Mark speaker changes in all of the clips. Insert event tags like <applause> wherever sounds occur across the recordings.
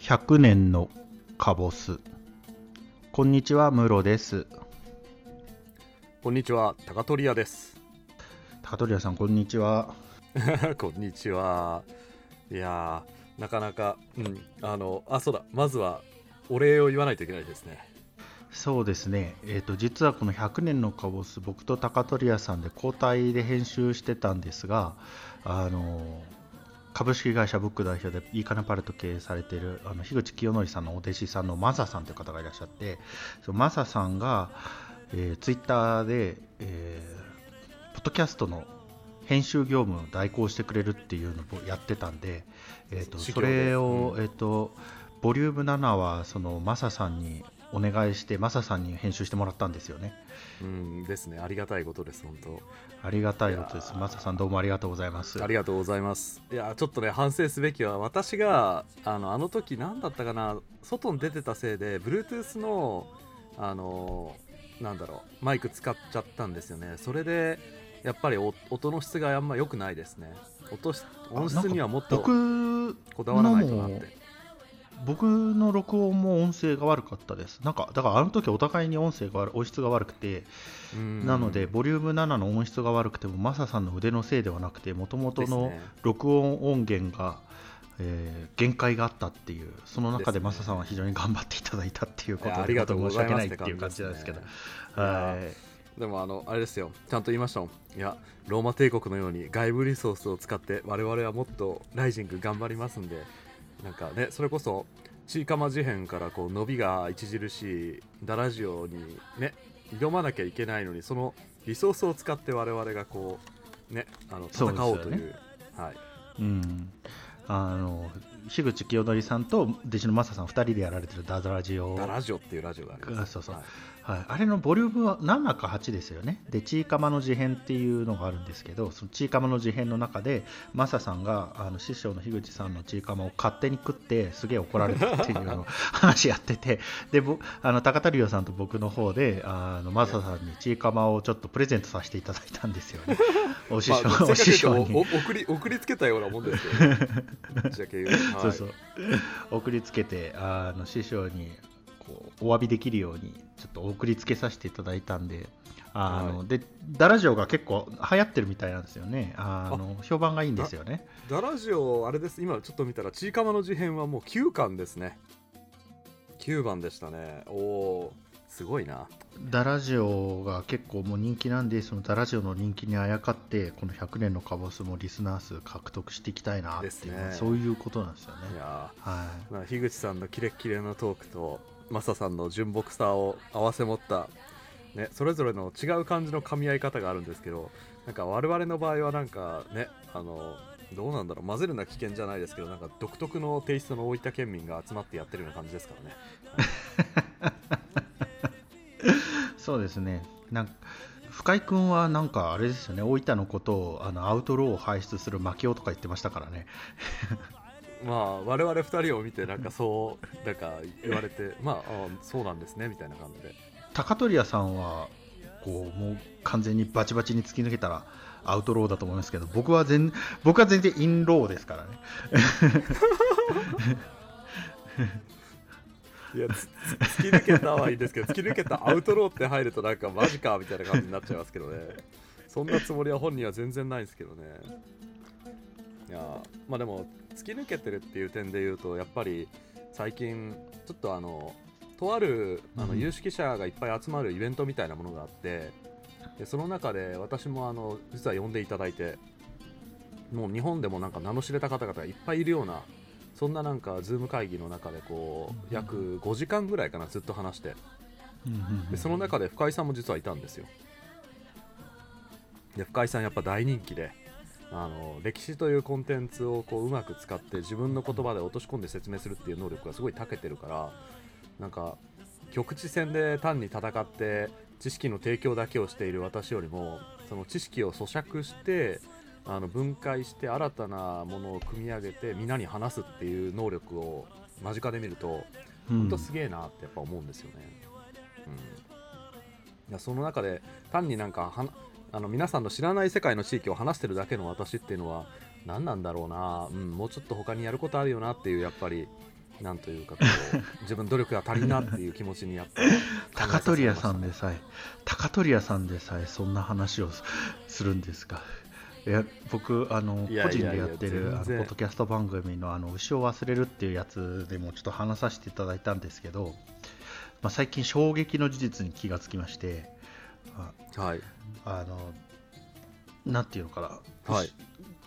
Speaker 1: 100年のカボスこんにちはムロです
Speaker 2: こんにちは、高取屋です。
Speaker 1: 高取屋さんこんにちは <laughs>
Speaker 2: こんにちは。いやー、なかなか、うん、あの、あ、そうだ、まずは、お礼を言わないといけないですね。
Speaker 1: そうですねえっ、と実はこの100年のカボス僕と高取屋さんで交代で編集してたんですがあの株式会社ブック代表でいいかなパレット経営されているあの樋口清則さんのお弟子さんのマサさんという方がいらっしゃってそのマサさんが、えーツイッターで、えーポッドキャストの編集業務を代行してくれるっていうのをやってたんで、えー、とそれを、
Speaker 2: うん。
Speaker 1: えー、とボリューム7はそのマサさんにお願いしてマサさんに編集してもらったんですよね
Speaker 2: うん、ですね。ありがたいことです、本当。
Speaker 1: ありがたいことですマサさんどうもありがとうございます
Speaker 2: ありがとうございます。いや、ちょっとね、反省すべきは、私が、あの、あの時、何だったかな、外に出てたせいで、Bluetooth の、あの、なんだろう、マイク使っちゃったんですよね。それで、やっぱりお音の質があんま良くないですね。音し音質にはもっと
Speaker 1: 僕
Speaker 2: こだわらないとなって。
Speaker 1: 僕の録音も音声が悪かったです。なんかだからあの時お互いに音声が悪音質が悪くて
Speaker 2: うん。
Speaker 1: なので、ボリューム7の音質が悪くても、マサさんの腕のせいではなくて、もともとの録音音源が、えー限界があったっていう、その中でマサさんは非常に頑張っていただいたっていうことで、
Speaker 2: ありがとうございます。
Speaker 1: 申し訳ないっていう感じなんですけど、はい。
Speaker 2: でもあのあれですよ。ちゃんと言いましたもん。いやローマ帝国のように外部リソースを使って我々はもっとライジング頑張りますんでなんかねそれこそチーカマ事変からこう伸びが著しいダラジオにね挑まなきゃいけないのにそのリソースを使って我々がこうねあの戦おうという。
Speaker 1: そうですよ
Speaker 2: はい。
Speaker 1: うん、あの樋口清則さんと弟子のマサさん2人でやられてるダダラジオ。
Speaker 2: ダラジオっていうラジオがあります。
Speaker 1: あそうそう。
Speaker 2: はい
Speaker 1: はい、あれのボリュームは7か8ですよね。で、チーカマの事変っていうのがあるんですけど、そのチーカマの事変の中で、マサさんがあの師匠の樋口さんのチーカマを勝手に食って、すげえ怒られたっていうのを <laughs> 話やってて、で、ぼあの高田龍さんと僕の方で、あのマサさんにチーカマをちょっとプレゼントさせていただいたんですよね。<laughs> お師匠,、
Speaker 2: まあ、
Speaker 1: お師匠に。
Speaker 2: 送り送りつけたようなもんですけどねぶっちゃけ言うとはい
Speaker 1: そうそう送りつけてあの師匠にこうお詫びできるようにちょっと送りつけさせていただいたんであの、
Speaker 2: は
Speaker 1: でダラジオが結構流行ってるみたいなんですよね。あの評判がいいんですよね。
Speaker 2: ダラジオ、あれです、今ちょっと見たら、ちいかまの事変はもう9巻ですね。9番でしたね。おおー、すごいな。
Speaker 1: ダラジオが結構もう人気なんでそのダラジオの人気にあやかってこの100年のカボスもリスナー数獲得していきたいなっていう、
Speaker 2: ね。
Speaker 1: そういうことなんですよね。
Speaker 2: いや
Speaker 1: は
Speaker 2: ーまあ樋口さんのキレッキレのトークと、マサさんの純朴さを合わせ持った、ね、それぞれの違う感じの噛み合い方があるんですけど、なんか我々の場合はなんかね、あの、どうなんだろう混ぜるな危険じゃないですけどなんか独特のテイストの大分県民が集まってやってるような感じですからね。<laughs>
Speaker 1: そうですね。なんか深井君はなんかあれですよね。大分のことをあのアウトローを輩出するマキオとか言ってましたからね。
Speaker 2: まあ我々2人を見てなんかそうなんか言われて <laughs> まああそうなんですねみたいな感じで。
Speaker 1: 高取屋さんはこうもう完全にバチバチに突き抜けたらアウトローだと思いますけど僕は全僕は全然インローですからね。<laughs>
Speaker 2: いや突き抜けたはいいんですけど突き抜けたアウトローって入るとなんかマジかみたいな感じになっちゃいますけどね。そんなつもりは本人は全然ないんですけどねいやまあでも突き抜けてるっていう点で言うとやっぱり最近ちょっとあのとあるあの
Speaker 1: うん。
Speaker 2: 有識者がいっぱい集まるイベントみたいなものがあってでその中で私もあの実は呼んでいただいてもう日本でもなんか名の知れた方々がいっぱいいるようなそんななんかズーム会議の中でこう約5時間ぐらいかなずっと話して。でその中で深井さんも実はいたんですよ。で深井さんやっぱ大人気であの歴史というコンテンツをこううまく使って自分の言葉で落とし込んで説明するっていう能力がすごい長けてるからなんか局地戦で単に戦って知識の提供だけをしている私よりもその知識を咀嚼してあの分解して新たなものを組み上げて皆に話すっていう能力を間近で見ると
Speaker 1: うん
Speaker 2: 本当すげえなってやっぱ思うんですよね。うん、いやその中で単になんかはあの皆さんの知らない世界の地域を話してるだけの私っていうのは何なんだろうな、うん、もうちょっと他にやることあるよなっていうやっぱりなんというかこう <laughs> 自分努力が足りんなっていう気持ちにやっぱ
Speaker 1: 高取屋さんでさえ高取屋さんでさえそんな話をすするんですか。いや僕あの個人でやってるポッドキャスト番組の「あの牛を忘れる」っていうやつでもちょっと話させていただいたんですけど、まあ、最近衝撃の事実に気がつきましてあ
Speaker 2: はい。
Speaker 1: あのなんていうのかな、
Speaker 2: はい。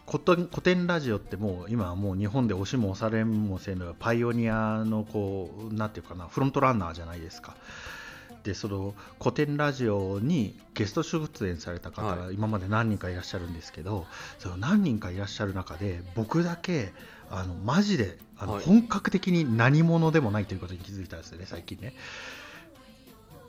Speaker 1: 古典ラジオってもう今はもう日本で押しも押されもせぬパイオニアのこうなんていうかなフロントランナーじゃないですか。でその古典ラジオにゲスト出演された方が
Speaker 2: は
Speaker 1: 今まで何人かいらっしゃるんですけど、その何人かいらっしゃる中で僕だけあのマジであの
Speaker 2: はい。
Speaker 1: 本格的に何者でもないということに気づいたんですよね最近ね。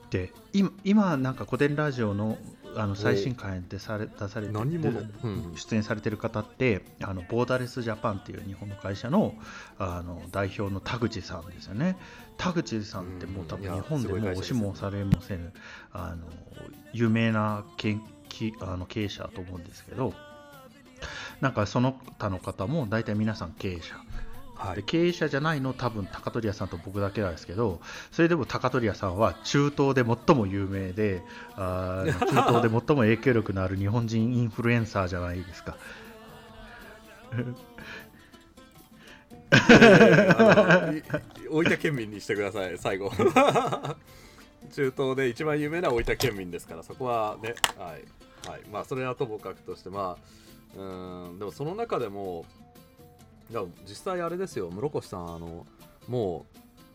Speaker 1: で今今なんか古典ラジオのあの最新回でされ出されて
Speaker 2: 何者？うんうん。
Speaker 1: 出演されてる方ってあのボーダレスジャパンっていう日本の会社のあの代表の田口さんですよね。田口さんってもう多分日本でも押しも押されもせぬあの有名な経きあの経営者だと思うんですけどなんかその他の方も大体皆さん経営者
Speaker 2: はい。
Speaker 1: で経営者じゃないの多分高取屋さんと僕だけなんですけどそれでも高取屋さんは中東で最も有名であー <laughs> 中東で最も影響力のある日本人インフルエンサーじゃないですか。
Speaker 2: 大分県民にしてください最後。<laughs> 中東で一番有名な大分県民ですからそこはねはい、はい、まあそれはともかくとしてまあうーんでもその中でもや実際あれですよ。室越さんあのも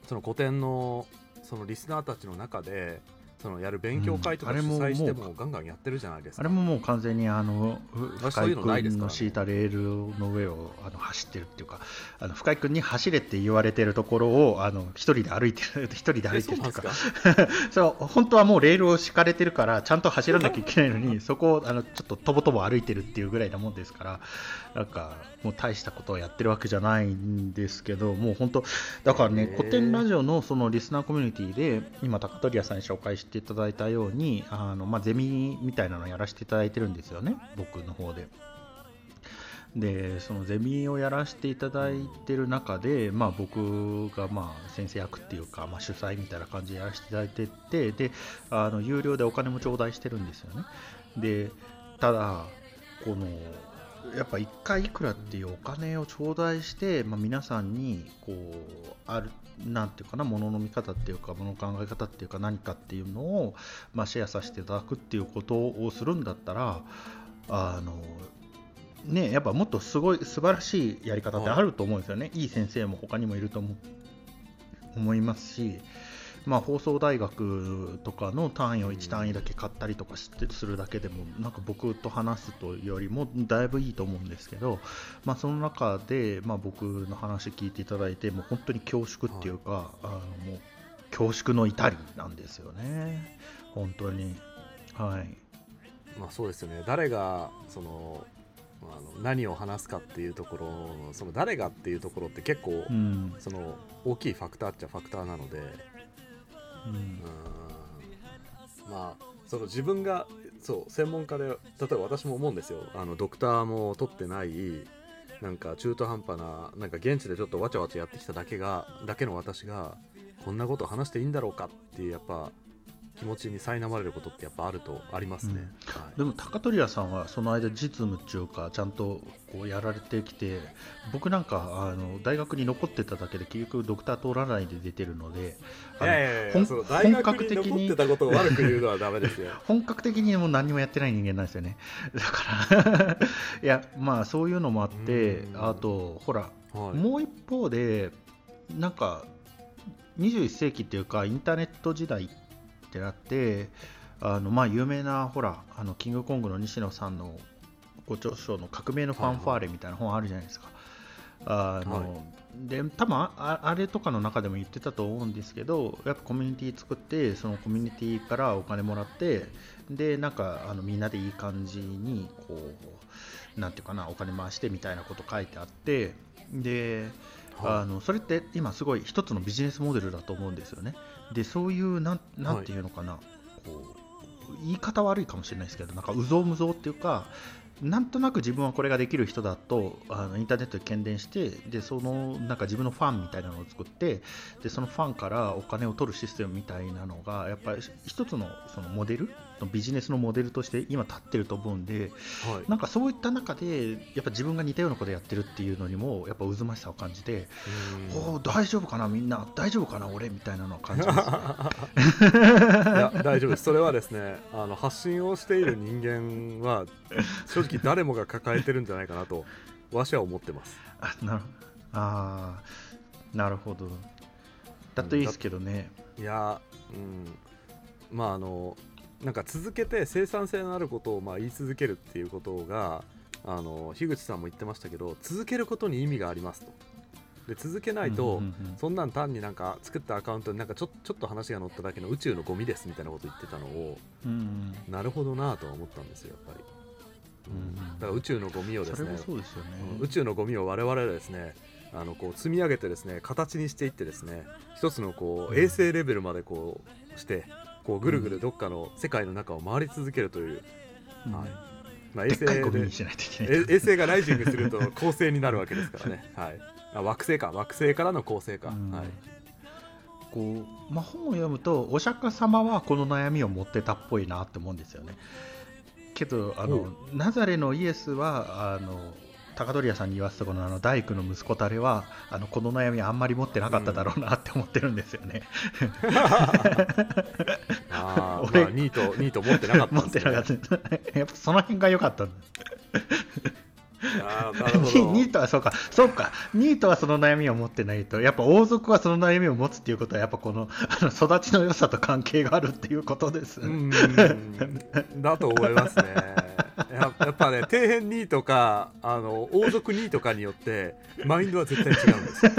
Speaker 2: うその古典のそのリスナーたちの中でそのやる勉強会とか主催して
Speaker 1: も
Speaker 2: ガンガンやってるじゃないですか。
Speaker 1: あれももう完全にあの深井君の敷いたレールの上をあの走ってるっていうかあの深井君に走れって言われてるところをあの一人で歩いてる <laughs> 一人で歩
Speaker 2: え
Speaker 1: いてるっていうか。
Speaker 2: か？
Speaker 1: そう <laughs> 本当はもうレールを敷かれてるからちゃんと走らなきゃいけないのにそこをあのちょっととぼとぼ歩いてるっていうぐらいなもんですからなんかもう大したことをやってるわけじゃないんですけどもう本当だからね古典ラジオのそのリスナーコミュニティで今高取屋さんに紹介してていただいたようにあの、まあ、ゼミみたいなのをやらせていただいてるんですよね僕の方で。でそのゼミをやらせていただいてる中で、まあ、僕がまあ先生役っていうか、まあ、主催みたいな感じでやらせていただいててであの有料でお金も頂戴してるんですよねでただこのやっぱ1回いくらっていうお金を頂戴して、まあ、皆さんにこうあるなんていうかな物の見方っていうか物の考え方っていうか何かっていうのを、まあ、シェアさせていただくっていうことをするんだったらあのねやっぱもっとすごい素晴らしいやり方ってあると思うんですよね、い、い先生も他にもいると思思いますし、まあ、放送大学とかの単位を1単位だけ買ったりとかしてするだけでもなんか僕と話すというよりもだいぶいいと思うんですけど、まあ、その中で、まあ、僕の話聞いていただいてもう本当に恐縮っていうか、あのもう恐縮の至りなんですよね。本当に。はい。
Speaker 2: まあそうですよね。誰がそのあの何を話すかっていうところのその誰がっていうところって結構、
Speaker 1: うん。
Speaker 2: その大きいファクターっちゃファクターなのでう
Speaker 1: ん。
Speaker 2: まあその自分がそう専門家で例えば私も思うんですよ。あのドクターも取ってないなんか中途半端ななんか現地でちょっとわちゃわちゃやってきただけがだけの私がこんなこと話していいんだろうかっていうやっぱ気持ちに苛まれることってやっぱあるとありますね、はい。
Speaker 1: でも高取屋さんはその間実務っていうかちゃんとこうやられてきて僕なんかあの大学に残ってただけで結局ドクター通らないで出てるので本格
Speaker 2: に
Speaker 1: 的に
Speaker 2: 残ってたことを悪く言うのはダメですよ。<laughs>
Speaker 1: 本格的にもう何にもやってない人間なんですよね。だから <laughs> いやまあそういうのもあって
Speaker 2: うん。
Speaker 1: あとほら
Speaker 2: はい。
Speaker 1: もう一方でなんか21世紀っていうかインターネット時代ってなってあのまあ有名なほらあのキングコングの西野さんのご著書の「革命のファンファーレ」みたいな本あるじゃないですか。あの
Speaker 2: は
Speaker 1: で多分あああれとかの中でも言ってたと思うんですけどやっぱコミュニティ作ってそのコミュニティからお金もらってでなんかあのみんなでいい感じにこうなんていうかなお金回してみたいなこと書いてあってであのそれって今すごい一つのビジネスモデルだと思うんですよね。でそういうなんなんていうのかな、こう言い方悪いかもしれないですけどなんかうぞうむぞうっていうかなんとなく自分はこれができる人だとあのインターネットで喧伝してでそのなんか自分のファンみたいなのを作ってでそのファンからお金を取るシステムみたいなのがやっぱり一つのそのモデルビジネスのモデルとして今立ってると思うんで
Speaker 2: はい。
Speaker 1: なんかそういった中でやっぱ自分が似たようなことやってるっていうのにもやっぱ渦ましさを感じて
Speaker 2: うん。
Speaker 1: おお大丈夫かなみんな大丈夫かな俺みたいなのを感じますね。<laughs>
Speaker 2: いや大丈夫です。それはですねあの発信をしている人間は正直誰もが抱えてるんじゃないかなとわしは思ってます。
Speaker 1: あなるあーなるほど。だといいですけどね。
Speaker 2: いやうん。まああのなんか続けて生産性のあることをまあ言い続けるっていうことがあの樋口さんも言ってましたけど続けることに意味がありますと。で続けないと、
Speaker 1: うんうんうん
Speaker 2: そんなん単になんか作ったアカウントになんかちょちょっと話が載っただけの宇宙のゴミですみたいなこと言ってたのを
Speaker 1: うん
Speaker 2: なるほどなとは思ったんですよやっぱり、
Speaker 1: うん。
Speaker 2: だから宇宙のゴミをですね
Speaker 1: ね。
Speaker 2: うん。宇宙のゴミを我々はですねあのこう積み上げてですね形にしていってですね一つのこう
Speaker 1: うん
Speaker 2: 衛星レベルまでこうしてこうぐるぐるどっかの世界の中を回り続けるという、
Speaker 1: うん。
Speaker 2: はい。まあ、衛星で衛星がライジングすると恒星になるわけですからね、<laughs> はい、あ惑星か。惑星からの恒星か、
Speaker 1: うん。
Speaker 2: はい、
Speaker 1: こうまあ、本を読むとお釈迦様はこの悩みを持ってたっぽいなって思うんですよね。けどあ
Speaker 2: お
Speaker 1: のナザレのイエスはあの高取屋さんに言わせたこのあの大工の息子たれはあのこの悩みあんまり持ってなかっただろうなって思ってるんですよね。<laughs>
Speaker 2: あー
Speaker 1: 俺
Speaker 2: まあニートニート持ってなかったね
Speaker 1: ってなかった。やっぱその辺が良かったんです。
Speaker 2: あーなるほど <laughs>
Speaker 1: ニートはそうか、そうか、ニートはその悩みを持ってないと、やっぱ王族はその悩みを持つっていうことは、やっぱこのあの育ちの良さと関係があるっていうことです。
Speaker 2: うーんだと思いますねややっぱね底辺ニートかあの王族ニートかによってマインドは絶対違うんですよ。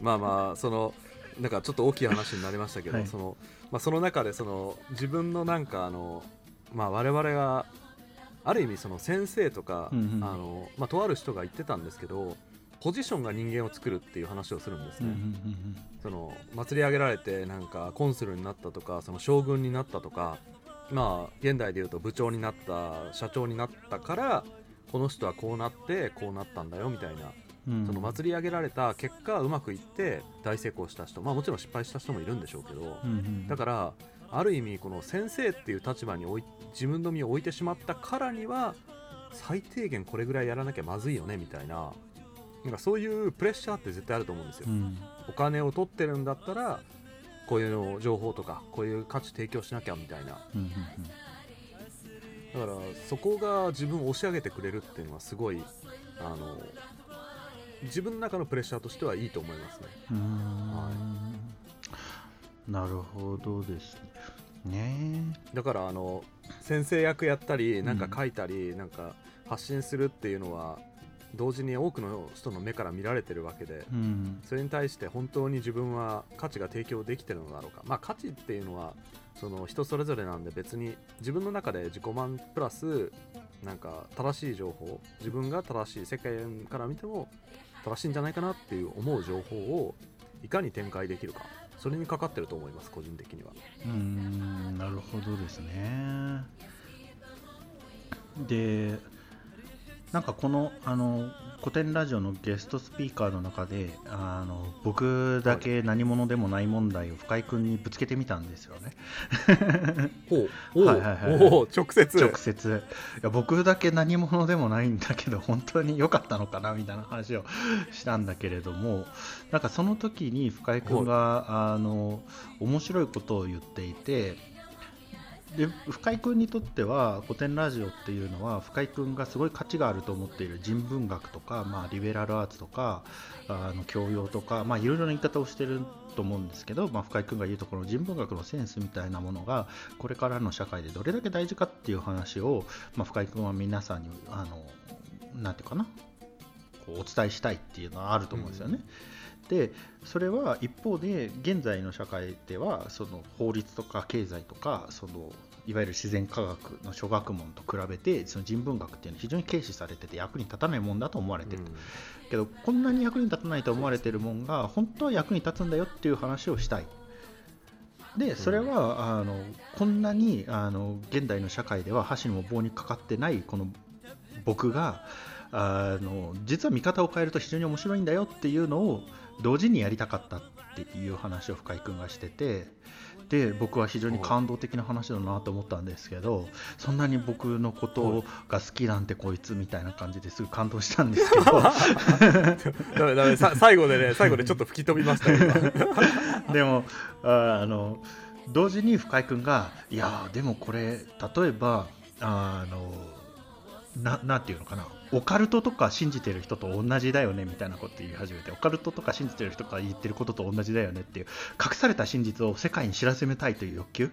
Speaker 2: まあまあそのなんかちょっと大きい話になりましたけど、
Speaker 1: はい。
Speaker 2: そのまあ、その中でその自分のなんかあの、まあ、我々がある意味その先生とか、
Speaker 1: うんうん。
Speaker 2: あのまあ、とある人が言ってたんですけどポジションが人間を作るっていう話をするんですね、
Speaker 1: うんうんうん。
Speaker 2: その祭り上げられてなんかコンスルになったとかその将軍になったとかまあ現代でいうと部長になった社長になったからこの人はこうなってこうなったんだよみたいな
Speaker 1: うん。
Speaker 2: その祭り上げられた結果うまくいって大成功した人まあもちろん失敗した人もいるんでしょうけど
Speaker 1: うんうん。
Speaker 2: だからある意味この先生っていう立場に置い自分の身を置いてしまったからには最低限これぐらいやらなきゃまずいよねみたいななんかそういうプレッシャーって絶対あると思うんですよ。
Speaker 1: う。ん。
Speaker 2: お金を取ってるんだったらこういうの情報とかこういう価値提供しなきゃみたいな。
Speaker 1: うんうん
Speaker 2: だからそこが自分を押し上げてくれるっていうのはすごいあの自分の中のプレッシャーとしてはいいと思いますね。
Speaker 1: うん。うーんなるほどですね。
Speaker 2: だからあの先生役やったりなんか書いたり、なんか発信するっていうのは同時に多くの人の目から見られてるわけで
Speaker 1: うん。
Speaker 2: それに対して本当に自分は価値が提供できてるのだろうか。まあ価値っていうのはその人それぞれなんで別に自分の中で自己満プラスなんか正しい情報自分が正しい世界から見ても正しいんじゃないかなっていう思う情報をいかに展開できるか。それにかかってると思います個人的には。
Speaker 1: うーんなるほどですね。でなんかこのあの古典ラジオのゲストスピーカーの中であの僕だけ何者でもない問題を深井君にぶつけてみたんですよね。
Speaker 2: ほう。<laughs>
Speaker 1: はいはいはい
Speaker 2: おう。直接。
Speaker 1: 直接。いや僕だけ何者でもないんだけど本当に良かったのかなみたいな話をしたんだけれどもなんかその時に深井君が、あの面白いことを言っていてで深井君にとっては古典ラジオっていうのは深井君がすごい価値があると思っている人文学とか、まあ、リベラルアーツとかあの教養とか、まあ、いろいろな言い方をしてると思うんですけど、まあ、深井君が言うところの人文学のセンスみたいなものがこれからの社会でどれだけ大事かっていう話を、まあ、深井君は皆さんにあのなんていうかなこうお伝えしたいっていうのはあると思うんですよね。でそれは一方で現在の社会ではその法律とか経済とかそのいわゆる自然科学の諸学問と比べてその人文学っていうのは非常に軽視されてて役に立たないもんだと思われてる。と、けどこんなに役に立たないと思われてるもんが本当は役に立つんだよっていう話をしたい。でそれは、あのこんなにあの現代の社会では箸にも棒にかかってないこの僕があの実は見方を変えると非常に面白いんだよっていうのを同時にやりたかったっていう話を深井君がしててで僕は非常に感動的な話だなと思ったんですけどそんなに僕のことが好きなんてこいつみたいな感じですぐ感動したんですけど。<laughs>
Speaker 2: ダメダメさ最後でね最後でちょっと吹き飛びました <laughs>
Speaker 1: でもああの同時に深井君がいやでもこれ例えばあのななんていうのかなオカルトとか信じてる人と同じだよねみたいなこと言い始めてオカルトとか信じてる人が言ってることと同じだよねっていう隠された真実を世界に知らせめたいという欲求。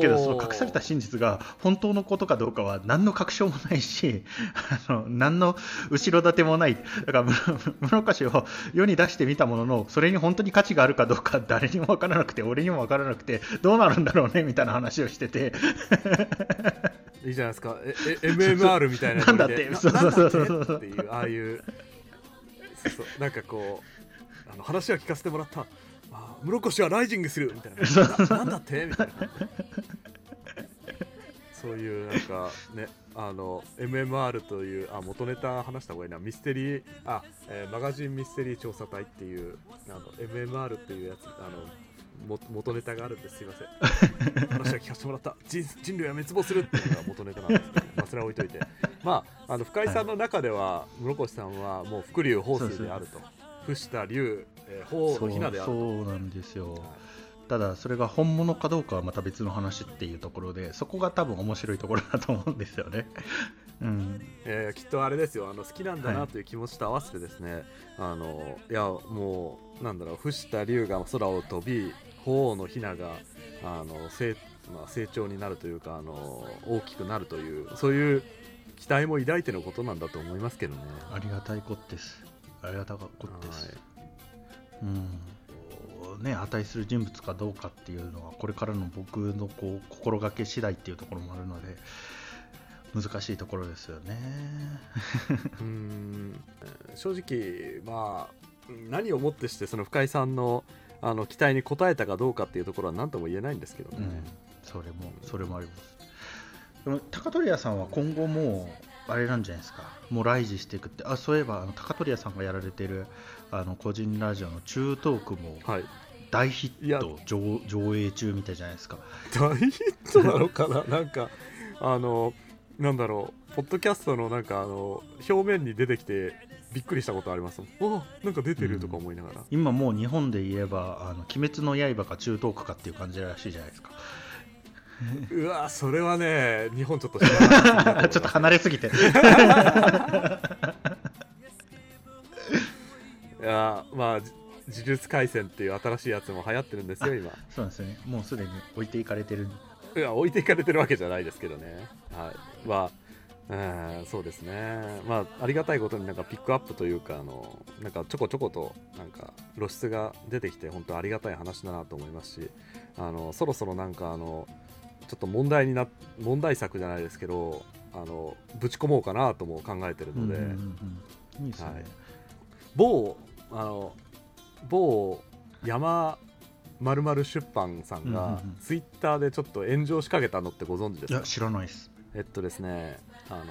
Speaker 1: けどその隠された真実が本当のことかどうかは何の確証もないし <laughs> あの何の後ろ盾もない。だから <laughs> 室菓子を世に出してみたもののそれに本当に価値があるかどうか誰にも分からなくて俺にも分からなくてどうなるんだろうねみたいな話をしてて
Speaker 2: いいじゃないですか。ええ <laughs> MMR みたいな
Speaker 1: なんだって
Speaker 2: な
Speaker 1: そうそうそう。
Speaker 2: っていうああいう。そうそう。なんかこうあの話は聞かせてもらった。あ室越はライジングするみたいな。ななんだって？みたいな。そういうなんかねあの MMR というあ元ネタ話した方がいいな。ミステリーあ、えーマガジンミステリー調査隊っていうあの MMR っていうやつあのも元ネタがあるんですすいません。<laughs> 話は聞かせてもらった。人人類は滅亡するっていうのが元ネタなんです。けど、まあ、それは置いといて。まああの深井さんの中では室越さんはもう伏竜法水であると。伏した竜、えー、法
Speaker 1: そう
Speaker 2: のひなであると。
Speaker 1: そうなんですよ。
Speaker 2: はい。
Speaker 1: ただそれが本物かどうかはまた別の話っていうところでそこが多分面白いところだと思うんですよね。<laughs> うん、
Speaker 2: えーきっとあれですよ。あの好きなんだ
Speaker 1: は
Speaker 2: ないという気持ちと合わせてですね、あのいやもうなんだろう。伏した竜が空を飛び鳳凰のひながあの成,、まあ、成長になるというかあの大きくなるというそういう期待も抱いてのことなんだと思いますけどね。
Speaker 1: ありがたいことです。ありがたいことです。うんね、値する人物かどうかっていうのはこれからの僕のこう心がけ次第っていうところもあるので難しいところですよね。<laughs>
Speaker 2: うーんえー正直、まあ、何をもってしてその深井さんのあの期待に応えたかどうかっていうところは何とも言えないんですけどね。
Speaker 1: うん、それもそれもあります。でも高取屋さんは今後もうあれなんじゃないですか。もうライジしていくってあそういえばあの高取屋さんがやられてるあの個人ラジオの中トークも
Speaker 2: はい、
Speaker 1: 大ヒット上上映中みたいじゃないですか。
Speaker 2: 大ヒットなのかな？<laughs> なんかあのなんだろうポッドキャストのなんかあの表面に出てきてびっくりしたことありますもん。あなんか出てるとか思いながら、
Speaker 1: 今もう日本で言えば「あの鬼滅の刃」か中トークかっていう感じらしいじゃないですか。
Speaker 2: うわそれはね日本ちょっと <laughs>
Speaker 1: ちょっと離れすぎて。<laughs>
Speaker 2: いやまあじ呪術廻戦っていう新しいやつも流行ってるんですよ今。
Speaker 1: そうなんですね。もうすでに置いていかれてる。
Speaker 2: いや置いていかれてるわけじゃないですけどね。はい。まあうんそうですね。まあありがたいことになんかピックアップというかあのなんかちょこちょことなんか露出が出てきて本当ありがたい話だなと思いますしあのそろそろなんかあのちょっと問題にな問題作じゃないですけどあのぶち込もうかなとも考えてるので、某あの某山まるまる出版さんがツイッターでちょっと炎上しかけたのってご存知ですか？
Speaker 1: いや知らないです。
Speaker 2: えっとですねあの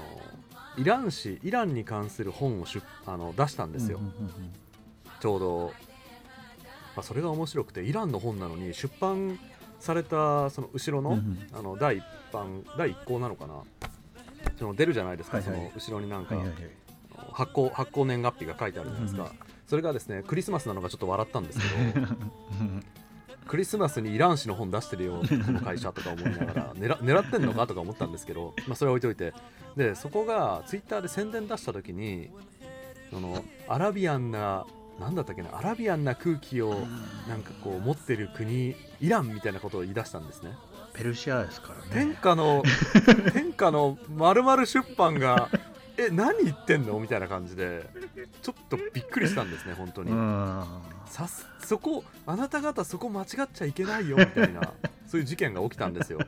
Speaker 2: イラン紙イランに関する本を出あの出したんですよ、
Speaker 1: うんうんうん
Speaker 2: ちょうど、まあ、それが面白くてイランの本なのに出版されたその後ろの,、
Speaker 1: うんうん。
Speaker 2: あの第一版第一項なのかな。その出るじゃないですか、
Speaker 1: はいはい。
Speaker 2: その後ろになんか、
Speaker 1: はいはいはい。
Speaker 2: 発行発行年月日が書いてあるじゃないですか、
Speaker 1: うん
Speaker 2: それがですねクリスマスなのがちょっと笑ったんですけど。
Speaker 1: う <laughs> ん
Speaker 2: クリスマスにイラン紙の本出してるよこの会社とか思いながら <laughs> 狙狙ってんのかとか思ったんですけど、まあ、それは置いといて。でそこがツイッターで宣伝出した時にそのアラビアンななんだったっけなアラビアンな空気をなんかこう持ってる国イランみたいなことを言い出したんですね。
Speaker 1: ペルシアですから
Speaker 2: 天
Speaker 1: ね
Speaker 2: 下の天下の <laughs> まるまる出版がえ何言ってんの？みたいな感じでちょっとびっくりしたんですね本当に、
Speaker 1: うん
Speaker 2: さすそこあなた方そこ間違っちゃいけないよみたいな <laughs> そういう事件が起きたんですよ。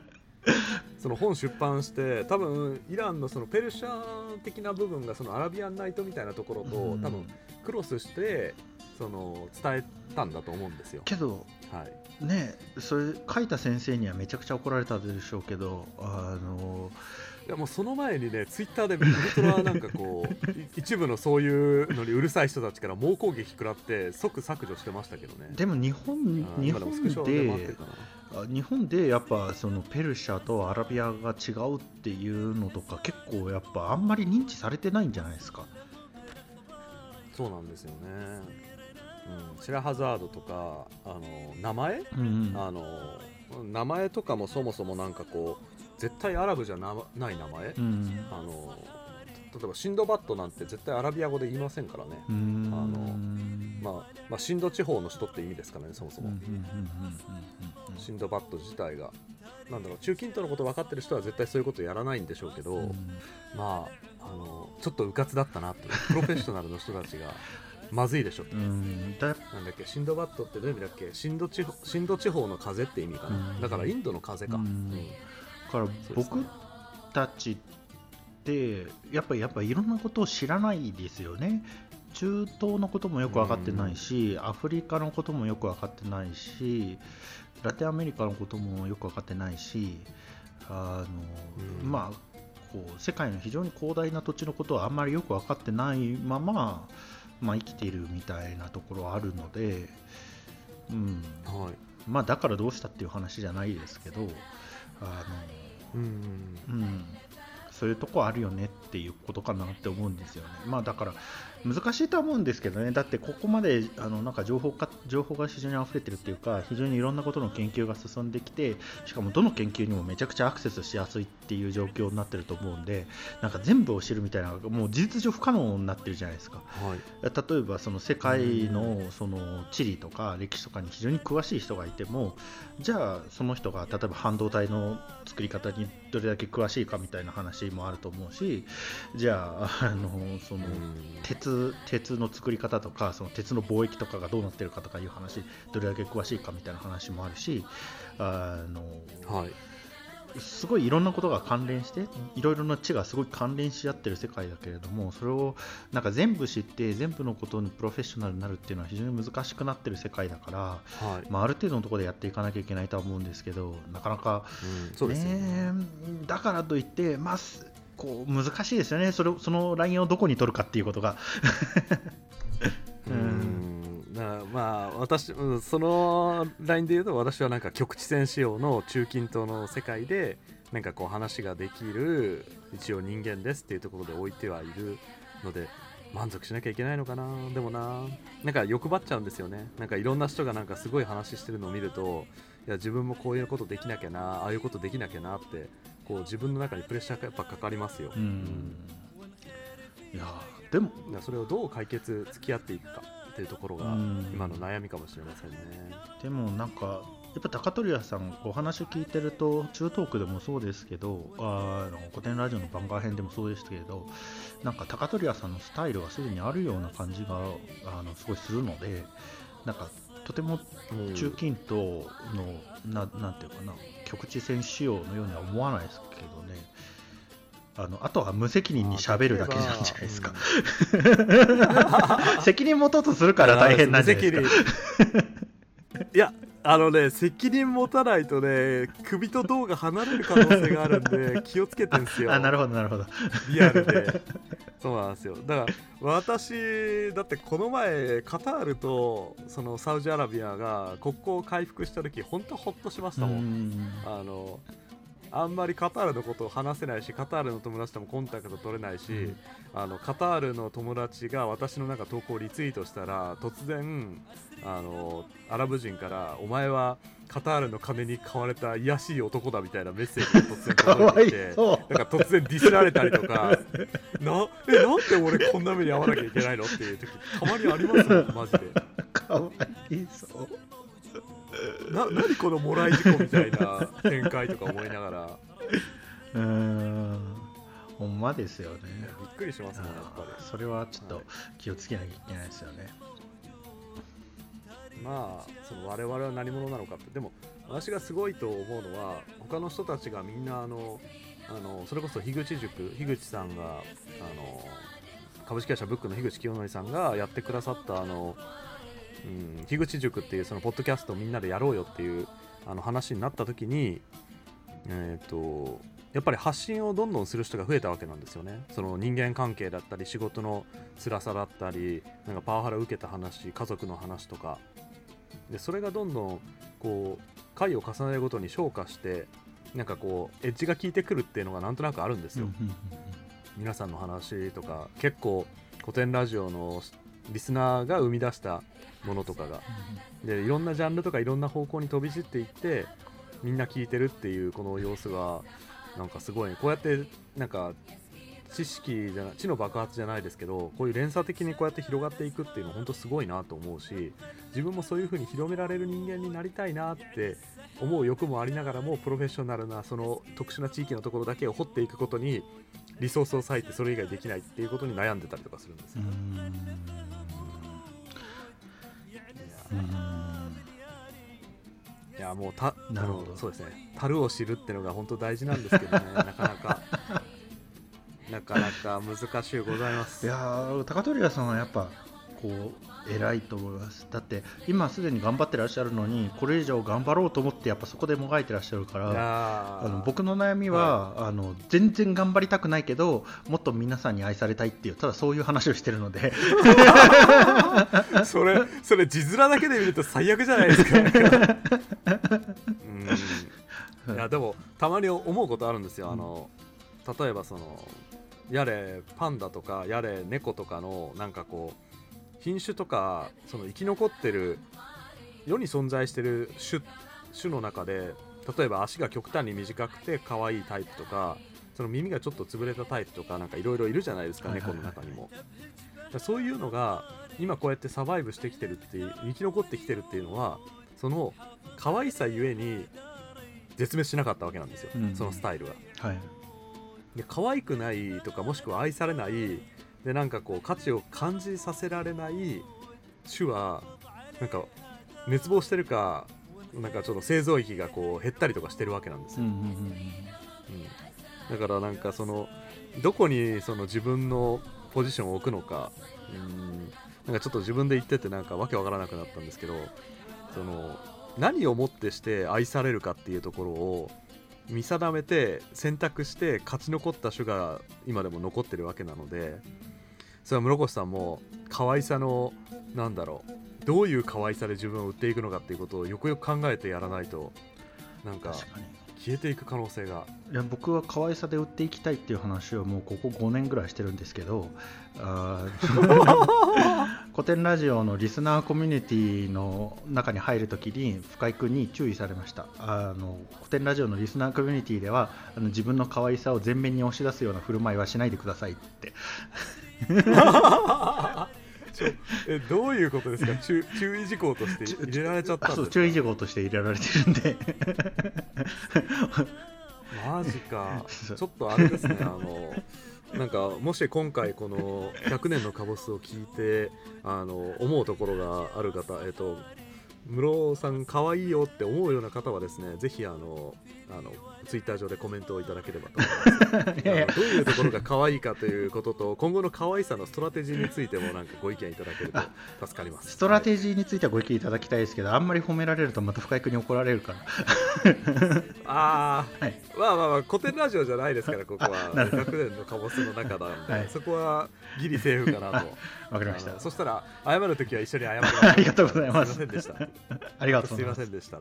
Speaker 2: その本出版して多分イランのそのペルシャ的な部分がそのアラビアンナイトみたいなところと
Speaker 1: うん。
Speaker 2: 多分クロスしてその伝えたんだと思うんですよ。
Speaker 1: けど
Speaker 2: はい。
Speaker 1: ねそれ書いた先生にはめちゃくちゃ怒られたでしょうけどあの
Speaker 2: いやもうその前にねツイッターでウルトラなんかこうい一部のそういうのにうるさい人たちから猛攻撃食らって即削除してましたけどね。
Speaker 1: でも日本日本
Speaker 2: で
Speaker 1: 日本でやっぱそのペルシャとアラビアが違うっていうのとか結構やっぱあんまり認知されてないんじゃないですか。
Speaker 2: そうなんですよね、うん、シラハザードとかあの名前、
Speaker 1: うん。
Speaker 2: あの名前とかもそもそもなんかこう絶対アラブじゃなない名前、
Speaker 1: うん。
Speaker 2: あの例えばシンドバッドなんて絶対アラビア語で言いませんからね、
Speaker 1: うん。
Speaker 2: あのまあ、まあシンド地方の人って意味ですからねそもそも、シンドバッド自体が。なんだろう中近東のこと分かってる人は絶対そういうことやらないんでしょうけど、
Speaker 1: うん。うん
Speaker 2: まああのちょっとうかつだったなって <laughs> プロフェッショナルの人たちがまずいでしょ。って
Speaker 1: うんだ。
Speaker 2: なんだっけシンドバッドってどういう意味だっけ？シンド地方シンド地方の風って意味かな、
Speaker 1: うん。
Speaker 2: だからインドの風か、
Speaker 1: うんから僕たちってやっぱりやっぱいろんなことを知らないですよね。中東のこともよく分かってないし、アフリカのこともよく分かってないしラテンアメリカのこともよく分かってないしあの、
Speaker 2: うん。
Speaker 1: まあこう世界の非常に広大な土地のことはあんまりよく分かってないまま、まあ、生きているみたいなところはあるので、うん。
Speaker 2: はい。
Speaker 1: まあ、だからどうしたっていう話じゃないですけどあの
Speaker 2: うん
Speaker 1: うん、そういうとこあるよねっていうことかなって思うんですよね。まあだから難しいとは思うんですけどね、だってここまであのなんか情報か情報が非常に溢れてるっていうか、非常にいろんなことの研究が進んできて、しかもどの研究にもめちゃくちゃアクセスしやすいっていう状況になってると思うんで、なんか全部を知るみたいな、もう事実上不可能になってるじゃないですか。
Speaker 2: はい。
Speaker 1: 例えばその世界のその地理とか歴史とかに非常に詳しい人がいてもじゃあその人が例えば半導体の作り方にどれだけ詳しいかみたいな話もあると思うしじゃああのその鉄鉄の作り方とかその鉄の貿易とかがどうなってるかとかいう話どれだけ詳しいかみたいな話もあるしあの
Speaker 2: はい。
Speaker 1: すごいいろんなことが関連していろいろな地がすごい関連し合ってる世界だけれどもそれをなんか全部知って全部のことにプロフェッショナルになるっていうのは非常に難しくなってる世界だから、
Speaker 2: はい、
Speaker 1: まあ、ある程度のところでやっていかなきゃいけないとは思うんですけどなかなか、
Speaker 2: うん、そうですよね。
Speaker 1: ねだからといって、まあ、すこう難しいですよね。それそのラインをどこに取るかっていうことが。
Speaker 2: う
Speaker 1: うん。
Speaker 2: んだまあ私、うんそのラインで言うと私はなんか局地戦仕様の中近東の世界でなんかこう話ができる一応人間ですっていうところで置いてはいるので満足しなきゃいけないのかな。でもななんか欲張っちゃうんですよね。なんかいろんな人がなんかすごい話してるのを見るといや自分もこういうことできなきゃなああいうことできなきゃなってこう自分の中にプレッシャーがやっぱかかりますよ、
Speaker 1: うん。いやでも
Speaker 2: それをどう解決付き合っていくかっていうところが
Speaker 1: うん。
Speaker 2: 今の悩みかもしれませんね。
Speaker 1: でもなんかやっぱ高取屋さんお話を聞いてると中東区でもそうですけどあの古典ラジオの番外編でもそうですけれどなんか高取屋さんのスタイルがすでにあるような感じがあのすごいするのでなんかとても
Speaker 2: うん
Speaker 1: 中近東の、ななんていうかな局地戦仕様のようには思わないですけどね。あのあとは無責任に喋るだけなんじゃないですか、<laughs> 責任持とうとするから大変なんじゃないですか。
Speaker 2: いやあのね責任持たないとね首と胴が離れる可能性があるんで <laughs> 気をつけてんすよ。
Speaker 1: あなるほどなるほど。
Speaker 2: リアルで。<laughs> そうなんですよ。だから私だってこの前カタールとそのサウジアラビアが国交を回復した時本当ほっとしましたもん。
Speaker 1: うん。
Speaker 2: あのあんまりカタールのことを話せないしカタールの友達ともコンタクト取れないし、
Speaker 1: うん。
Speaker 2: あのカタールの友達が私のなんか投稿をリツイートしたら突然あのアラブ人から「お前はカタールの金に買われた卑しい男だ」みたいなメッセージが突然届いてなんか突然ディスられたりとか <laughs> なえなんで俺こんな目に遭わなきゃいけないの？っていう時たまにありますもんマジで。<laughs>
Speaker 1: かわいそう
Speaker 2: な何このもらい事故みたいな展開とか思いながら。<laughs>
Speaker 1: うーん。ほんまですよね。
Speaker 2: びっくりしますもんやっぱり。
Speaker 1: それはちょっと
Speaker 2: はい
Speaker 1: 気をつけなきゃいけないですよね、
Speaker 2: まあその我々は何者なのかって。でも私がすごいと思うのは他の人たちがみんなあのあのそれこそ樋口塾樋口さんがあの株式会社ブックの樋口清則さんがやってくださったあのうんうん、樋口塾っていうそのポッドキャストをみんなでやろうよっていうあの話になった時に、えー、とやっぱり発信をどんどんする人が増えたわけなんですよね。その人間関係だったり仕事の辛さだったりなんかパワハラ受けた話家族の話とか。でそれがどんどんこう回を重ねるごとに昇華してなんかこうエッジが効いてくるっていうのがなんとなくあるんですよ、皆さんの話とか結構古典ラジオのリスナーが生み出したものとかが。でいろんなジャンルとかいろんな方向に飛び散っていってみんな聞いてるっていうこの様子がなんかすごいねこうやってなんか知識じゃない知の爆発じゃないですけどこういう連鎖的にこうやって広がっていくっていうのは本当すごいなと思うし自分もそういう風に広められる人間になりたいなって思う欲もありながらもプロフェッショナルなその特殊な地域のところだけを掘っていくことにリソースを割いてそれ以外できないっていうことに悩んでたりとかするんですよ。いやもうた
Speaker 1: なるほど。
Speaker 2: そうですね。樽を知るってのが本当大事なんですけどね。<laughs> なかなか。なかなか難しいございます。
Speaker 1: いやー高取屋さんはやっぱこう偉いと思います。だって今すでに頑張ってらっしゃるのにこれ以上頑張ろうと思ってやっぱそこでもがいてらっしゃるか
Speaker 2: い
Speaker 1: らあの僕の悩みは、あの全然頑張りたくないけどもっと皆さんに愛されたいっていうただそういう話をしてるので。<laughs>
Speaker 2: それそれ字面だけで見ると最悪じゃないですか。<laughs> うん。いやでもたまに思うことあるんですよ、あの例えばそのやれパンダとかやれ猫とかのなんかこう品種とかその生き残ってる世に存在してる種種の中で例えば足が極端に短くて可愛いタイプとかその耳がちょっと潰れたタイプとかなんかいろいろいるじゃないですか、猫の中にも。そういうのが今こうやってサバイブしてきてるっていう生き残ってきてるっていうのはその可愛さゆえに絶滅しなかったわけなんですよ、
Speaker 1: うん。
Speaker 2: そのスタイルが
Speaker 1: はい。
Speaker 2: で可愛くないとかもしくは愛されないでなんかこう価値を感じさせられない種はなんか滅亡してるかなんかちょっと生存域がこう減ったりとかしてるわけなんですよ、
Speaker 1: うんうんうん。
Speaker 2: うん。だからなんかそのどこにその自分のポジションを置くのかうん。なんかちょっと自分で言っててなんかわけわからなくなったんですけどその何をもってして愛されるかっていうところを見定めて選択して勝ち残った種が今でも残ってるわけなのでそれは室越さんも可愛さのなんだろうどういう可愛さで自分を売っていくのかっていうことをよくよく考えてやらないとなんか消えていく可能性が。
Speaker 1: いや僕は可愛さで売っていきたいっていう話をもうここ5年ぐらいしてるんですけどあー <laughs> 古典ラジオのリスナーコミュニティの中に入るときに深井君に注意されました。あの古典ラジオのリスナーコミュニティではあの自分の可愛さを前面に押し出すような振る舞いはしないでくださいって <laughs>
Speaker 2: えどういうことですか？注注意事項として入れられちゃったんですか？
Speaker 1: 注意事項として入れられてるんで。
Speaker 2: マジか。ちょっとあれですねあのなんかもし今回この100年のカボスを聞いてあの思うところがある方えっと室さん可愛いよって思うような方はですねぜひあのあのツイッター上でコメントをいただければと思います。<laughs>
Speaker 1: いやいや。
Speaker 2: どういうところが可愛いかということと今後の可愛さのストラテジーについてもなんかご意見いただけると助かります。
Speaker 1: ストラテジーについてはご意見いただきたいですけどあんまり褒められるとまた深井君に怒られるから。<laughs>
Speaker 2: ああ、
Speaker 1: はい
Speaker 2: まあまあまあ古典ラジオじゃないですからここは。<laughs>
Speaker 1: なるほど。
Speaker 2: 100年のカボスの中なんで、
Speaker 1: はい。
Speaker 2: そこはギリセーフかなと。
Speaker 1: わかりました。
Speaker 2: そしたら謝るときは一緒に謝ります。
Speaker 1: ありがとうございます。
Speaker 2: すいませんでした。
Speaker 1: ありがとうご
Speaker 2: すい
Speaker 1: ざいま
Speaker 2: せんでした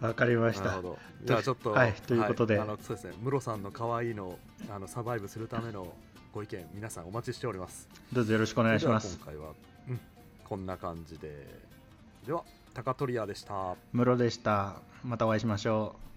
Speaker 1: わかりました。
Speaker 2: じゃあちょっと
Speaker 1: はいということで。
Speaker 2: はいあのそうですね。ムロさんの可愛いのあのサバイブするためのご意見皆さんお待ちしております。
Speaker 1: どうぞよろしくお願いします。
Speaker 2: 今回は、うん、こんな感じで。では高取屋でした。
Speaker 1: 室でした。またお会いしましょう